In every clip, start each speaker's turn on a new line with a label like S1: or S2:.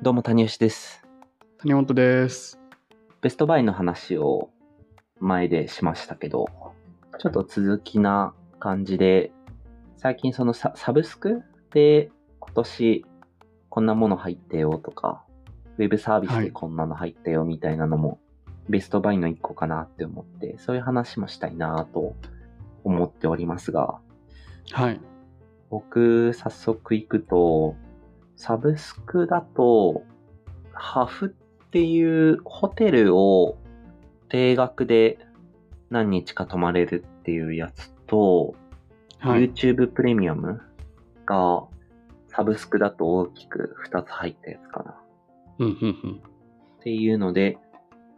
S1: どうも谷吉です。
S2: 谷本です。
S1: ベストバイの話を前でしましたけど、ちょっと続きな感じで、最近そのササブスクで今年こんなもの入ったよとか、ウェブサービスでこんなの入ったよみたいなのも、ベストバイの一個かなって思って、そういう話もしたいなと思っておりますが、
S2: はい。
S1: 僕、早速行くと、サブスクだと、ハフっていうホテルを定額で何日か泊まれるっていうやつと、
S2: はい。
S1: YouTube プレミアムがサブスクだと大きく2つ入ったやつかな。っていうので、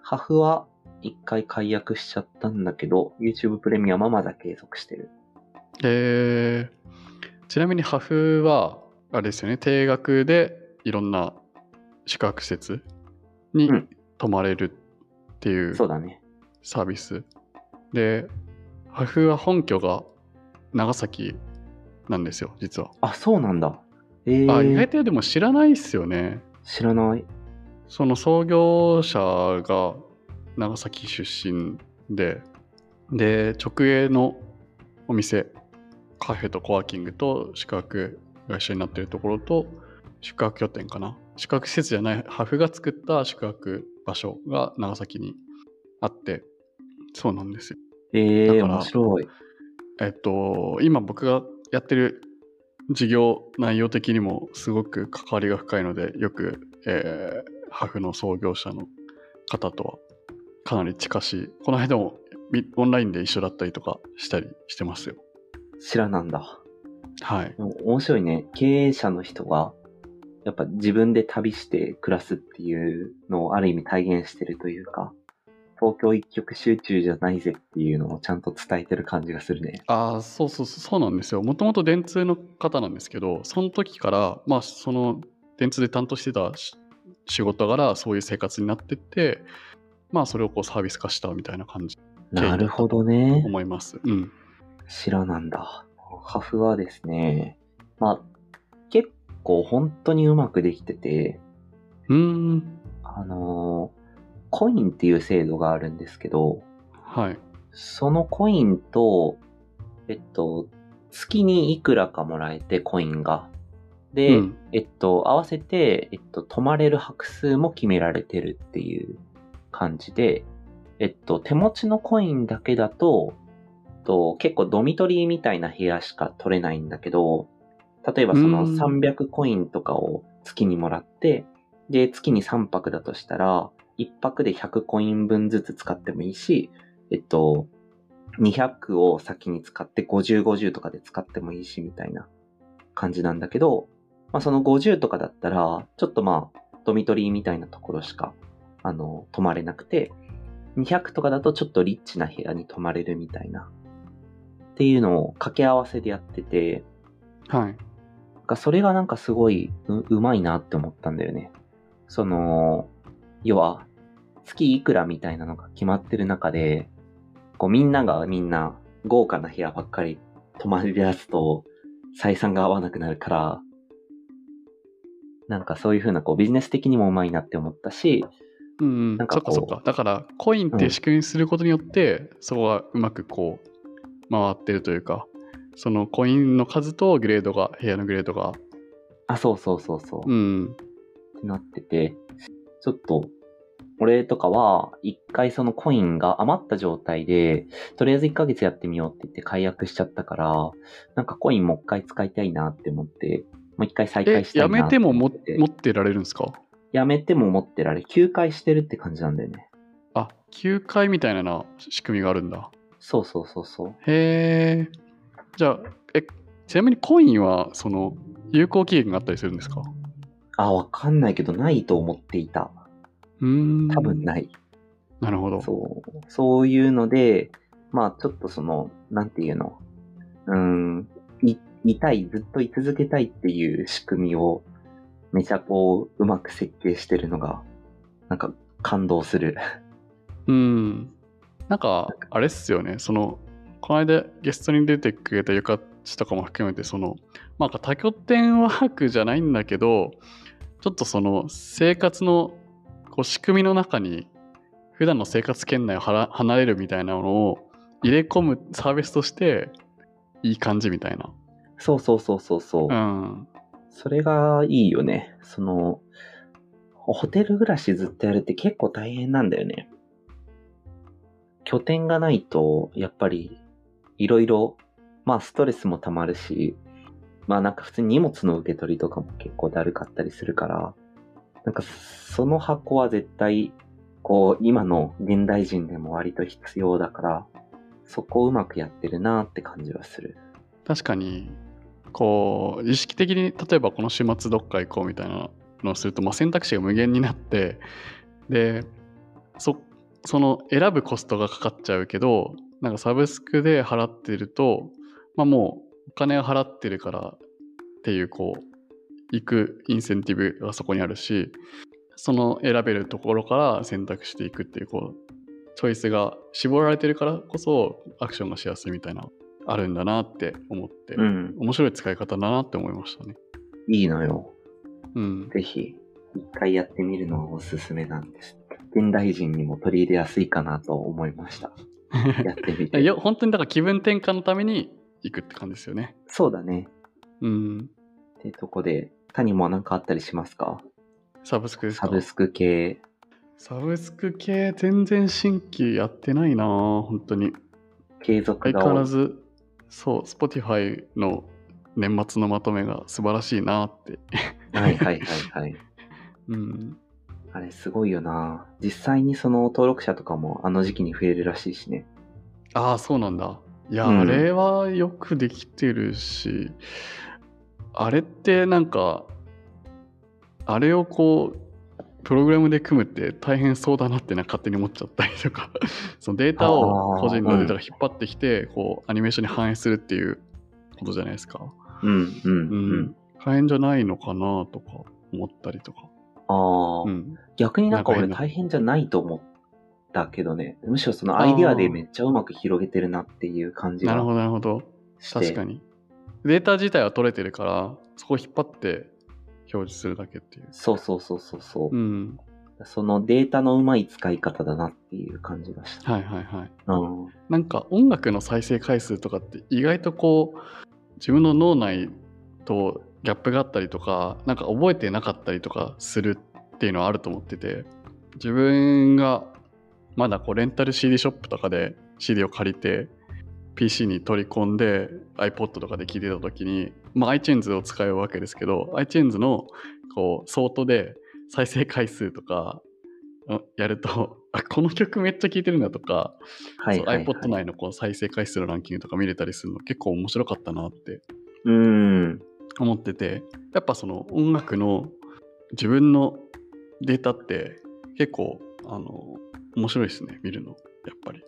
S1: ハフは1回解約しちゃったんだけど、YouTube プレミアムはまだ継続してる。
S2: えー、ちなみにハフは、あれですよね、定額でいろんな宿泊施設に
S1: うん
S2: 泊まれるっていう
S1: そうだね。
S2: サービス。で、ハフは本拠が長崎なんですよ、実は。
S1: あ、そうなんだ。えー、
S2: あ、意外とでも知らないっすよね。
S1: 知らない。
S2: その創業者が長崎出身で、で、直営のお店、カフェとコワーキングと宿泊が一緒になってるところと、宿泊拠点かな。宿泊施設じゃない、ハフが作った宿泊場所が長崎にあって、そうなんですよ。
S1: えー、
S2: だから
S1: 面白い。
S2: えっと、今僕がやってる事業内容的にもすごく関わりが深いので、よく、えーハフの創業者の方とはかなり近しい。この間もみオンラインで一緒だったりとかしたりしてますよ。
S1: 知らなんだ。
S2: はい。
S1: 面白いね。経営者の人が、やっぱ自分で旅して暮らすっていうのをある意味体現してるというか、東京一極集中じゃないぜっていうのをちゃんと伝えてる感じがするね。
S2: ああ、そうそうそう、そうなんですよ。もともと電通の方なんですけど、その時から、まあ、その電通で担当してたし仕事柄、そういう生活になってって、まあ、それをこうサービス化したみたいな感じ
S1: なるほどね。
S2: 思います。うん。
S1: 知らなんだ。ハフはですね、まあ、結構本当にうまくできてて、
S2: うーん。
S1: あのーコインっていう制度があるんですけど、
S2: はい。
S1: そのコインと、えっと、月にいくらかもらえて、コインが。で、
S2: うん
S1: えっと、合わせて、えっと、泊まれる泊数も決められてるっていう感じで、えっと、手持ちのコインだけだと、と結構ドミトリーみたいな部屋しか取れないんだけど、例えばその
S2: うん。
S1: 300コインとかを月にもらって、で、月に3泊だとしたら、1泊で100コイン分ずつ使ってもいいし、えっと、200を先に使って50、50とかで使ってもいいし、みたいな感じなんだけど、まあその50とかだったら、ちょっとまあ、ドミトリーみたいなところしか、あの、泊まれなくて、200とかだとちょっとリッチな部屋に泊まれるみたいな、っていうのを掛け合わせでやってて、
S2: はい。
S1: かそれがなんかすごいう、うまいなって思ったんだよね。その、要は、月いくらみたいなのが決まってる中で、こうみんながみんな豪華な部屋ばっかり泊まるやつと採算が合わなくなるから、なんかそういう風なこうビジネス的にもうまいなって思ったし、
S2: うんうん、
S1: なんか
S2: そっかそっか。だから、コインって仕組みにすることによって、そこがうまくこう、回ってるというか、そのコインの数とグレードが、部屋のグレードが、
S1: あ、そうそうそうそう。
S2: うん、
S1: ってなってて、ちょっと、俺とかは、一回そのコインが余った状態で、とりあえず1ヶ月やってみようって言って解約しちゃったから、なんかコインもう一回使いたいなって思って、もう一回再
S2: え
S1: 開し、たい
S2: や
S1: なって
S2: めても持ってられるんですか？
S1: やめても持ってられ、休会してるって感じなんだよね。
S2: あ、休会みたいなな仕組みがあるんだ。
S1: そうそうそうそう。
S2: へえ。じゃあ、え、ちなみにコインは、その、有効期限があったりするんですか？
S1: あ、わかんないけど、ないと思っていた。
S2: うーん。
S1: 多分ない。
S2: なるほど。
S1: そう。そういうので、まあちょっとその、なんていうの？うーん、い、いたい、ずっと居続けたいっていう仕組みを、めちゃこう、うまく設計してるのが、なんか感動する。
S2: うん。なんか、あれっすよね、その、この間ゲストに出てくれたゆかっちとかも含めて、その、まあ、多拠点ワークじゃないんだけど、ちょっとその生活のこう仕組みの中に普段の生活圏内をはら離れるみたいなのを入れ込むサービスとしていい感じみたいな。
S1: そうそうそうそうそう。
S2: うん。
S1: それがいいよね。その、ホテル暮らしずっとやるって結構大変なんだよね。拠点がないと、やっぱり、いろいろ、まあストレスも溜まるし、まあなんか普通に荷物の受け取りとかも結構だるかったりするから、なんかその箱は絶対、こう、今の現代人でも割と必要だから、そこをうまくやってるなって感じはする。
S2: 確かに、こう、意識的に、例えばこの週末どっか行こうみたいなのをすると、まあ、選択肢が無限になって、で、そっ、その選ぶコストがかかっちゃうけど、なんかサブスクで払ってると、まあもうお金を払ってるからっていう、こう、行くインセンティブがそこにあるし、その選べるところから選択していくっていう、こう、チョイスが絞られてるからこそアクションがしやすいみたいなあるんだなって思って、
S1: うん。
S2: 面白い使い方だなって思いましたね。
S1: いいのよ。
S2: うん。
S1: ぜひ、一回やってみるのがおすすめなんです。現代人にも取り入れやすいかなと思いました。やってみて。
S2: いや本当にだから気分転換のために行くって感じですよね。
S1: そうだね。
S2: うん。
S1: ってとこで、谷も何かあったりしますか？
S2: サブスクですか？
S1: サブスク系。
S2: サブスク系全然新規やってないなぁ本当に。
S1: 継続
S2: 相。変わらず、そう、Spotify の年末のまとめが素晴らしいなって。
S1: はいはいはいはい。
S2: うん。
S1: あれすごいよな実際にその登録者とかもあの時期に増えるらしいしね。
S2: ああ、そうなんだ。いや、
S1: うん
S2: あれはよくできてるし、あれってなんか、あれをこう、プログラムで組むって大変そうだなってな勝手に思っちゃったりとか、そのデータを個人のデータが引っ張ってきて、こう、アニメーションに反映するっていうことじゃないですか。
S1: うんうん
S2: う
S1: うん。
S2: ん。大変じゃないのかなとか思ったりとか。
S1: ああ、
S2: うん。
S1: 逆になんか俺大変じゃないと思ったけどね。むしろそのアイディアでめっちゃうまく広げてるなっていう感じが
S2: なるほど、なるほど。確かに。データ自体は取れてるから、そこを引っ張って表示するだけっていう。
S1: そうそうそうそうそう、
S2: うん。
S1: そのデータのうまい使い方だなっていう感じがした。
S2: はいはいはい。
S1: うん。
S2: なんか音楽の再生回数とかって意外とこう自分の脳内とギャップがあったりとかなんか覚えてなかったりとかするっていうのはあると思ってて自分がまだこうレンタル CD ショップとかで CD を借りて PC に取り込んで iPod とかで聴いてた時に、まあ、iTunes を使うわけですけど iTunes のこうソートで再生回数とかうんやると あこの曲めっちゃ聴いてるなとか
S1: はいはい、はい。
S2: iPod 内のこう再生回数のランキングとか見れたりするの結構面白かったなって
S1: うん。
S2: 思っててやっぱその音楽の自分のデータって結構あの面白いですね見るの。やっぱり。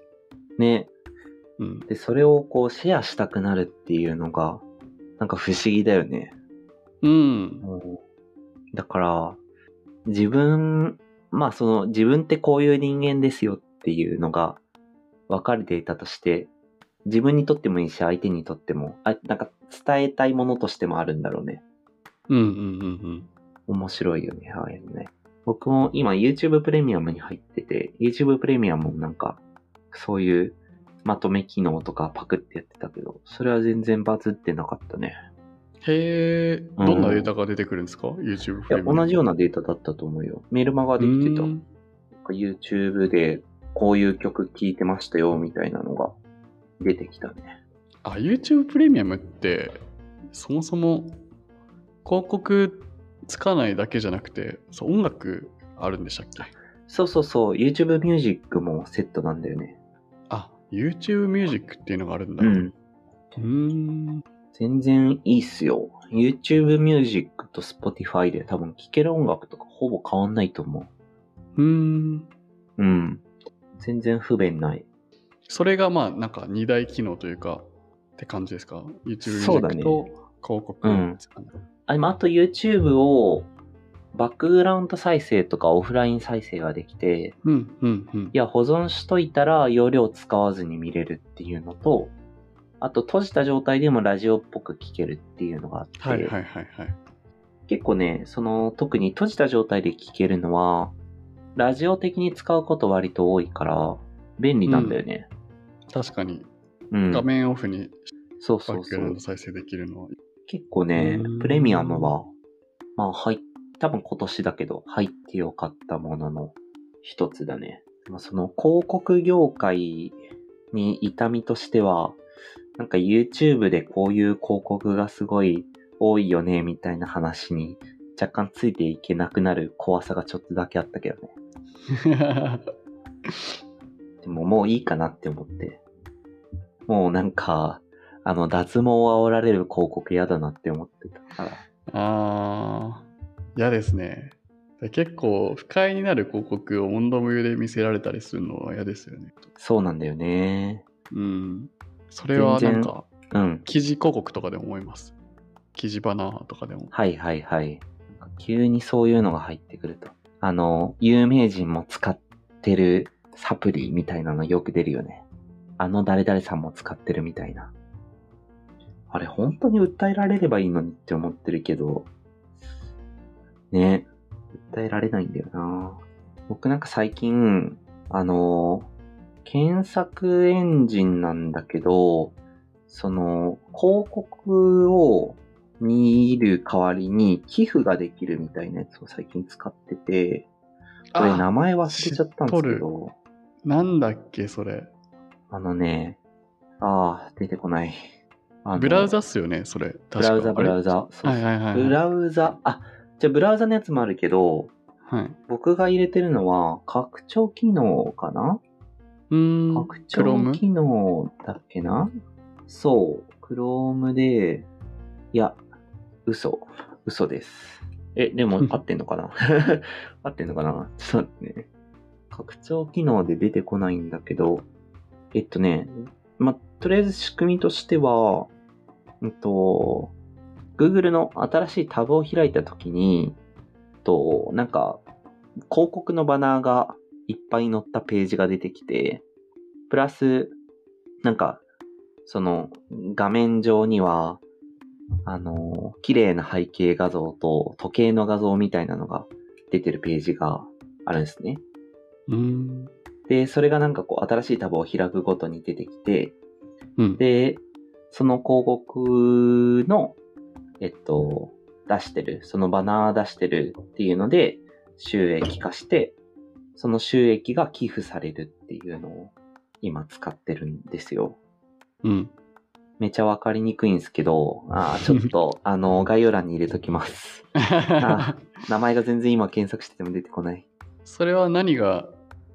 S1: ね。
S2: うん。
S1: で、それをこうシェアしたくなるっていうのが、なんか不思議だよね。
S2: うん。
S1: だから、自分、まあその自分ってこういう人間ですよっていうのが分かるデータとして、自分にとってもいいし相手にとっても、あなんか伝えたいものとしてもあるんだろうね。
S2: うんうんうん
S1: 面白いよね、ああいうのね。僕も今 YouTube プレミアムに入ってて、YouTube プレミアムもなんか、そういうまとめ機能とかパクってやってたけど、それは全然バズってなかったね。
S2: へえ
S1: うん
S2: どんなデータが出てくるんですか、YouTube
S1: いや、同じようなデータだったと思うよ。メールマガできてた。YouTube でこういう曲聴いてましたよ、みたいなのが出てきたね。
S2: あ YouTube プレミアムってそもそも広告つかないだけじゃなくてそう音楽あるんでしたっけ？
S1: そうそうそう、YouTube Music もセットなんだよね。
S2: あ YouTube ミュージックっていうのがあるんだ
S1: うん。
S2: うーん
S1: 全然いいっすよ。YouTube Music と Spotify で多分聴ける音楽とかほぼ変わんないと思
S2: うーん
S1: う。うん。全然不便ない。
S2: それがまあなんか二大機能というかって感じですか ?YouTube ミュ
S1: そうだね。
S2: ージックと広告
S1: うん
S2: ですかね
S1: あ、でもあと YouTube をバックグラウンド再生とかオフライン再生ができて、
S2: うんうんうん。
S1: いや、保存しといたら容量使わずに見れるっていうのと、あと閉じた状態でもラジオっぽく聞けるっていうのがあって、
S2: はいはいはいはい。
S1: 結構ね、その、特に閉じた状態で聞けるのは、ラジオ的に使うこと割と多いから、便利なんだよね。
S2: 確かに
S1: うん。
S2: 画面オフに
S1: そう
S2: バ
S1: そうそう
S2: ックグラウンド。再生できるのは。
S1: 結構ね
S2: うん、
S1: プレミアムは、まあ、はい、多分今年だけど、入ってよかったものの一つだね。まあ、その広告業界に痛みとしては、なんか YouTube でこういう広告がすごい多いよね、みたいな話に若干ついていけなくなる怖さがちょっとだけあったけどね。でももういいかなって思って。もうなんか、あの、脱毛を煽られる広告嫌だなって思ってたから。
S2: あー、嫌ですね。結構不快になる広告を問答無用で見せられたりするのは嫌ですよね。
S1: そうなんだよね。
S2: うん。それはなんか、
S1: うん。
S2: 記事広告とかでも思います。記事バナーとかでも。
S1: はいはいはい。急にそういうのが入ってくると。あの、有名人も使ってるサプリみたいなのよく出るよね。あの誰々さんも使ってるみたいな。あれ本当に訴えられればいいのにって思ってるけど、ね、訴えられないんだよな。僕なんか最近、あの、検索エンジンなんだけど、その、広告を見る代わりに寄付ができるみたいなやつを最近使ってて、これ
S2: あ
S1: 名前忘れちゃったんですけど、
S2: なんだっけ、それ。
S1: あのね、ああ、出てこない。
S2: ブラウザっすよね、それ。
S1: ブラウザ、ブラウ
S2: ザ。
S1: ザ。そうそう
S2: はいはいはいはい
S1: ブラウザ、あ、じゃあブラウザのやつもあるけど、
S2: はい。
S1: 僕が入れてるのは拡張機能かな？
S2: うーん。
S1: 拡張？機能だっけな？そう。Chrome で、いや、嘘。嘘です。え、でも 合ってんのかな？合ってんのかな？ちょっと待ってね。拡張機能で出てこないんだけど、えっとね、ま、とりあえず仕組みとしては、うんと、Google の新しいタブを開いたときに、と、なんか、広告のバナーがいっぱい載ったページが出てきて、プラス、なんか、その、画面上には、あの、綺麗な背景画像と時計の画像みたいなのが出てるページがあるんですね。
S2: うん。
S1: で、それがなんかこう、新しいタブを開くごとに出てきて、
S2: うん。
S1: で、その広告の、えっと、出してる、そのバナー出してるっていうので、収益化して、その収益が寄付されるっていうのを今使ってるんですよ。
S2: うん。
S1: めちゃわかりにくいんですけど、あーちょっと、あの、概要欄に入れときます。あ名前が全然今検索してても出てこない。
S2: それは何が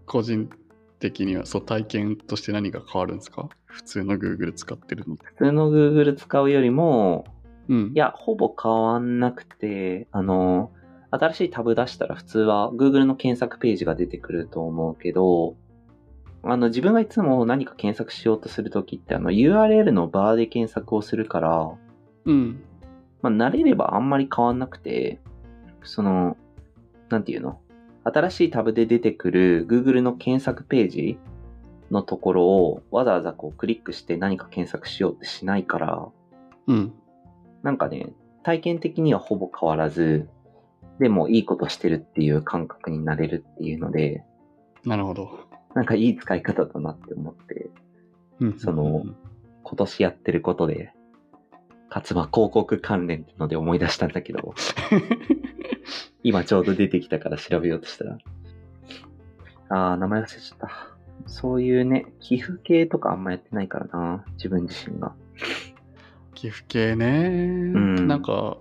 S2: 個人的にはそう体験として何が変わるんですか？普通の Google 使ってるのと。
S1: 普通の Google 使うよりも、
S2: うん。
S1: いや、ほぼ変わんなくて、あの、新しいタブ出したら普通は Google の検索ページが出てくると思うけど、あの、自分がいつも何か検索しようとするときって、あの、URL のバーで検索をするから、
S2: うん。
S1: まあ、慣れればあんまり変わんなくて、その、なんていうの？新しいタブで出てくる Google の検索ページのところをわざわざこうクリックして何か検索しようってしないから、
S2: うん。
S1: なんかね、体験的にはほぼ変わらず、でもいいことしてるっていう感覚になれるっていうので、
S2: なるほど。
S1: なんかいい使い方だなって思って、
S2: うん
S1: その今年やってることで、かつまあ広告関連ってので思い出したんだけど、今ちょうど出てきたから調べようとしたら。あー、名前忘れちゃった。そういうね、寄付系とかあんまやってないからな、自分自身が。
S2: 寄付系ね、
S1: ん
S2: なんか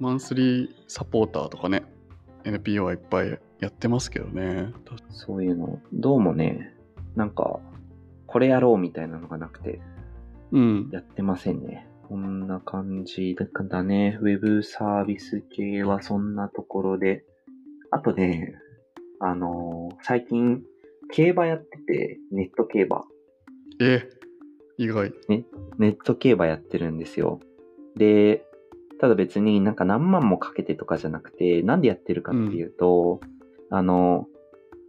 S2: マンスリーサポーターとかね NPO はいっぱいやってますけどね
S1: そういうの、どうもね、なんか、これやろうみたいなのがなくて、
S2: うん
S1: やってませんね。こんな感じだね。ウェブサービス系はそんなところで。あとね、あのー最近、競馬やってて、ネット競馬。
S2: え意外
S1: ネット競馬やってるんですよ。で、ただ別になんか何万もかけてとかじゃなくて、なんでやってるかっていうと、あの、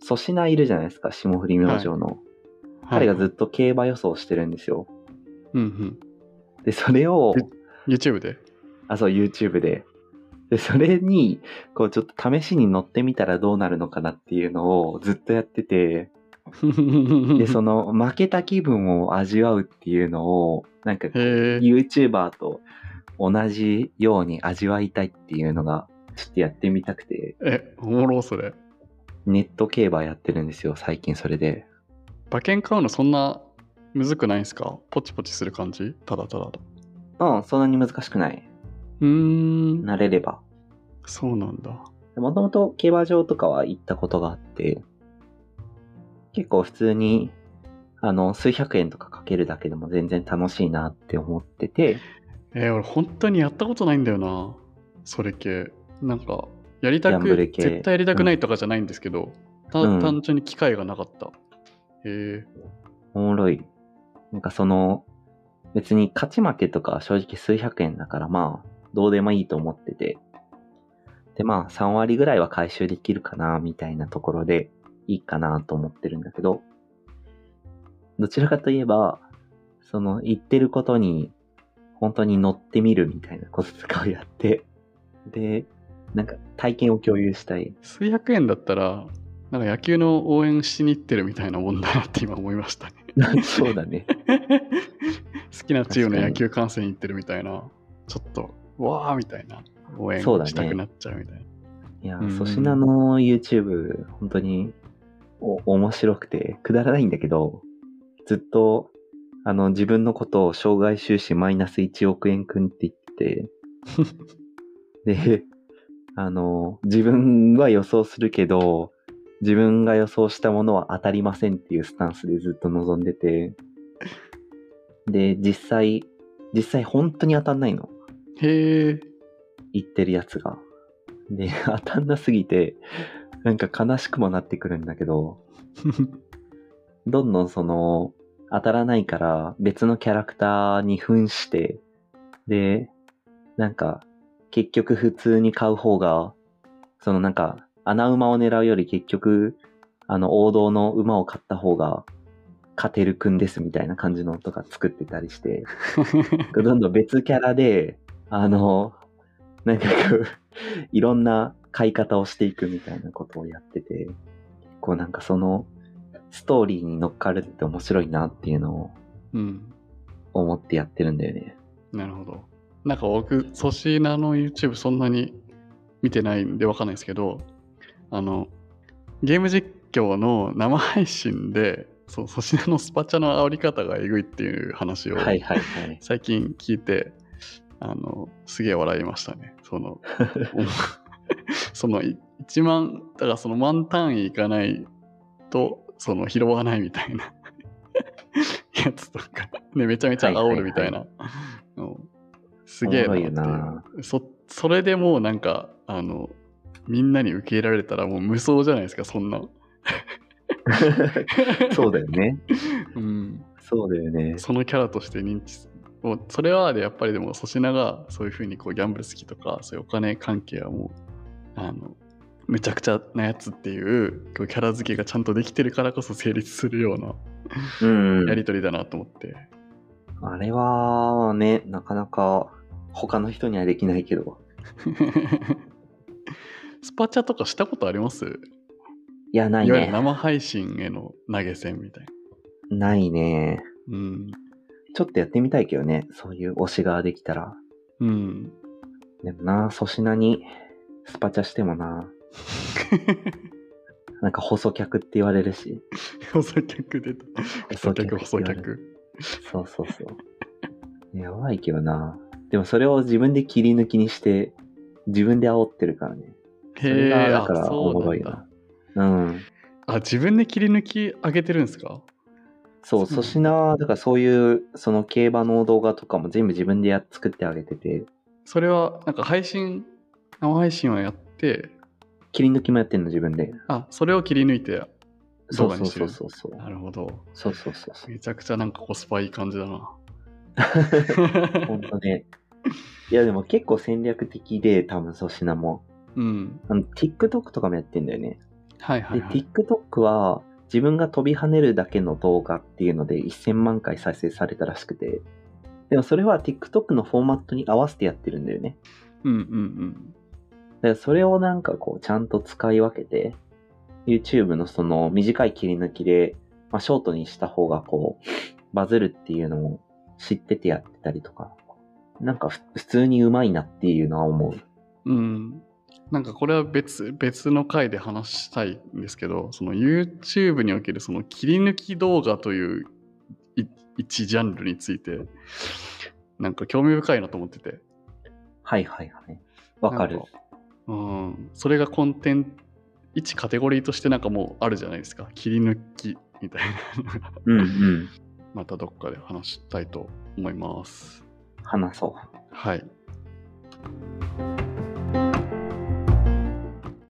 S1: 粗品いるじゃないですか、霜降り明星の。彼がずっと競馬予想してるんですよ。
S2: うんうん
S1: で、それを、
S2: で YouTube で？
S1: あ、そう、YouTube で。で、それに、こうちょっと試しに乗ってみたらどうなるのかなっていうのをずっとやってて、で、その負けた気分を味わうっていうのを、なんか。YouTuber と同じように味わいたいっていうのが、ちょっとやってみたくて、
S2: え、おもろそれ。
S1: ネット競馬やってるんですよ、最近それで。
S2: 馬券買うのそんなむずくないんすか？ポチポチする感じ？ただただ。
S1: うん、そんなに難しくない。
S2: うーん。
S1: 慣れれば。
S2: そうなんだ。
S1: もともと競馬場とかは行ったことがあって、結構普通に、あの、数百円とかかけるだけでも全然楽しいなって思ってて、
S2: えー俺本当にやったことないんだよな。それ系。なんか、やりたく、絶対やりたくないとかじゃないんですけど、た
S1: うん
S2: 単純に機会がなかった。へえ。
S1: おもろい。なんかその、別に勝ち負けとか正直数百円だからまあ、どうでもいいと思ってて。でまあ、3割ぐらいは回収できるかな、みたいなところでいいかなと思ってるんだけど、どちらかといえば、その言ってることに本当に乗ってみるみたいなこととかをやって、で、なんか体験を共有したい。
S2: 数百円だったら、なんか野球の応援しに行ってるみたいなもんだなって今思いましたね。
S1: そうだね。
S2: 好きなチームの野球観戦に行ってるみたいな、ちょっと、わーみたいな。応援したくなっちゃうみたいな。
S1: いや
S2: うん、
S1: 粗品の YouTube、本当にお面白くて、くだらないんだけど、ずっと、あの、自分のことを障害収支マイナス1億円くんって言ってて、で、あの、自分は予想するけど、自分が予想したものは当たりませんっていうスタンスでずっと望んでて、で、実際、実際本当に当たんないの。
S2: へえ。
S1: 言ってるやつが。で、当たんなすぎて、なんか悲しくもなってくるんだけど、どんどんその、当たらないから別のキャラクターに扮して、で、なんか、結局普通に買う方が、そのなんか、穴馬を狙うより結局、あの、王道の馬を買った方が、勝てるくんですみたいな感じのとか作ってたりして、どんどん別キャラで、あの、なんかこう、いろんな買い方をしていくみたいなことをやってて、結構なんかその、ストーリーに乗っかるって面白いなっていうのを
S2: うん。
S1: 思ってやってるんだよね。
S2: なるほど。なんか僕、粗品の YouTube そんなに見てないんでわかんないですけど、あの、ゲーム実況の生配信で、そう粗品のスパチャの煽り方がえぐいっていう話を
S1: はいはいはい。
S2: 最近聞いて、あの、すげえ笑いましたね。その、そのい1万、だからその万単位いかないと、その拾わないみたいなやつとか、ね、めちゃめちゃ煽るみたいな。うんすげえなって。それでもうなんか、あの、みんなに受け入れられたらもう無双じゃないですか、そんな。
S1: そうだよね。
S2: うん。
S1: そうだよね。
S2: そのキャラとして認知すもうそれはでやっぱりでも粗品がそういうふうにこうギャンブル好きとかそういうお金関係はもうあのむちゃくちゃなやつっていうこうキャラ付けがちゃんとできてるからこそ成立するような
S1: うん
S2: やり取りだなと思って、
S1: あれはね、なかなか他の人にはできないけど。
S2: スパチャとかしたことあります？
S1: いや、ない
S2: いわゆる
S1: ね。
S2: 生配信への投げ銭みたいな。
S1: ないね。
S2: うん。
S1: ちょっとやってみたいけどね。そういう推しができたら。
S2: うん。
S1: でもな、粗品にスパチャしてもな、なんか細客って言われるし。
S2: 細客出た。細客、細客。
S1: そうそうそう。やばいけどな。でもそれを自分で切り抜きにして、自分で煽ってるからね。それ
S2: へえ、
S1: がだからおもろいな。。うん。
S2: あ、自分で切り抜き上げてるんですか？
S1: そう、粗品は、だからそういう、その競馬の動画とかも全部自分でやっ作ってあげてて、
S2: それは、なんか配信、生配信はやって、
S1: 切り抜きもやってんの自分で。
S2: あ、それを切り抜いて
S1: そうそうそ
S2: 動画にしてる？
S1: うそうそう。
S2: なるほど。
S1: そうそうそうそう。
S2: めちゃくちゃなんかコスパいい感じだな。
S1: ほんとね。いやでも結構戦略的で、多分粗品も。
S2: うん。
S1: あの、TikTok とかもやってんだよね。で、
S2: はいはいはい。
S1: TikTok は自分が飛び跳ねるだけの動画っていうので1000万回再生されたらしくて。でもそれは TikTok のフォーマットに合わせてやってるんだよね。
S2: うんうん
S1: からそれをなんかこう、ちゃんと使い分けて、YouTube のその短い切り抜きで、まあ、ショートにした方がこう、バズるっていうのを知っててやってたりとか、なんかふ普通にうまいなっていうのは思う。
S2: うん。なんかこれは別、別の回で話したいんですけど、その YouTube におけるその切り抜き動画というい一ジャンルについて、なんか興味深いなと思ってて。
S1: はいはいはい。わかる
S2: なん。うん。それがコンテンツ、一カテゴリーとしてなんかもうあるじゃないですか。切り抜きみたいな。
S1: うんうん。
S2: またどっかで話したいと思います。
S1: 話そう。
S2: はい。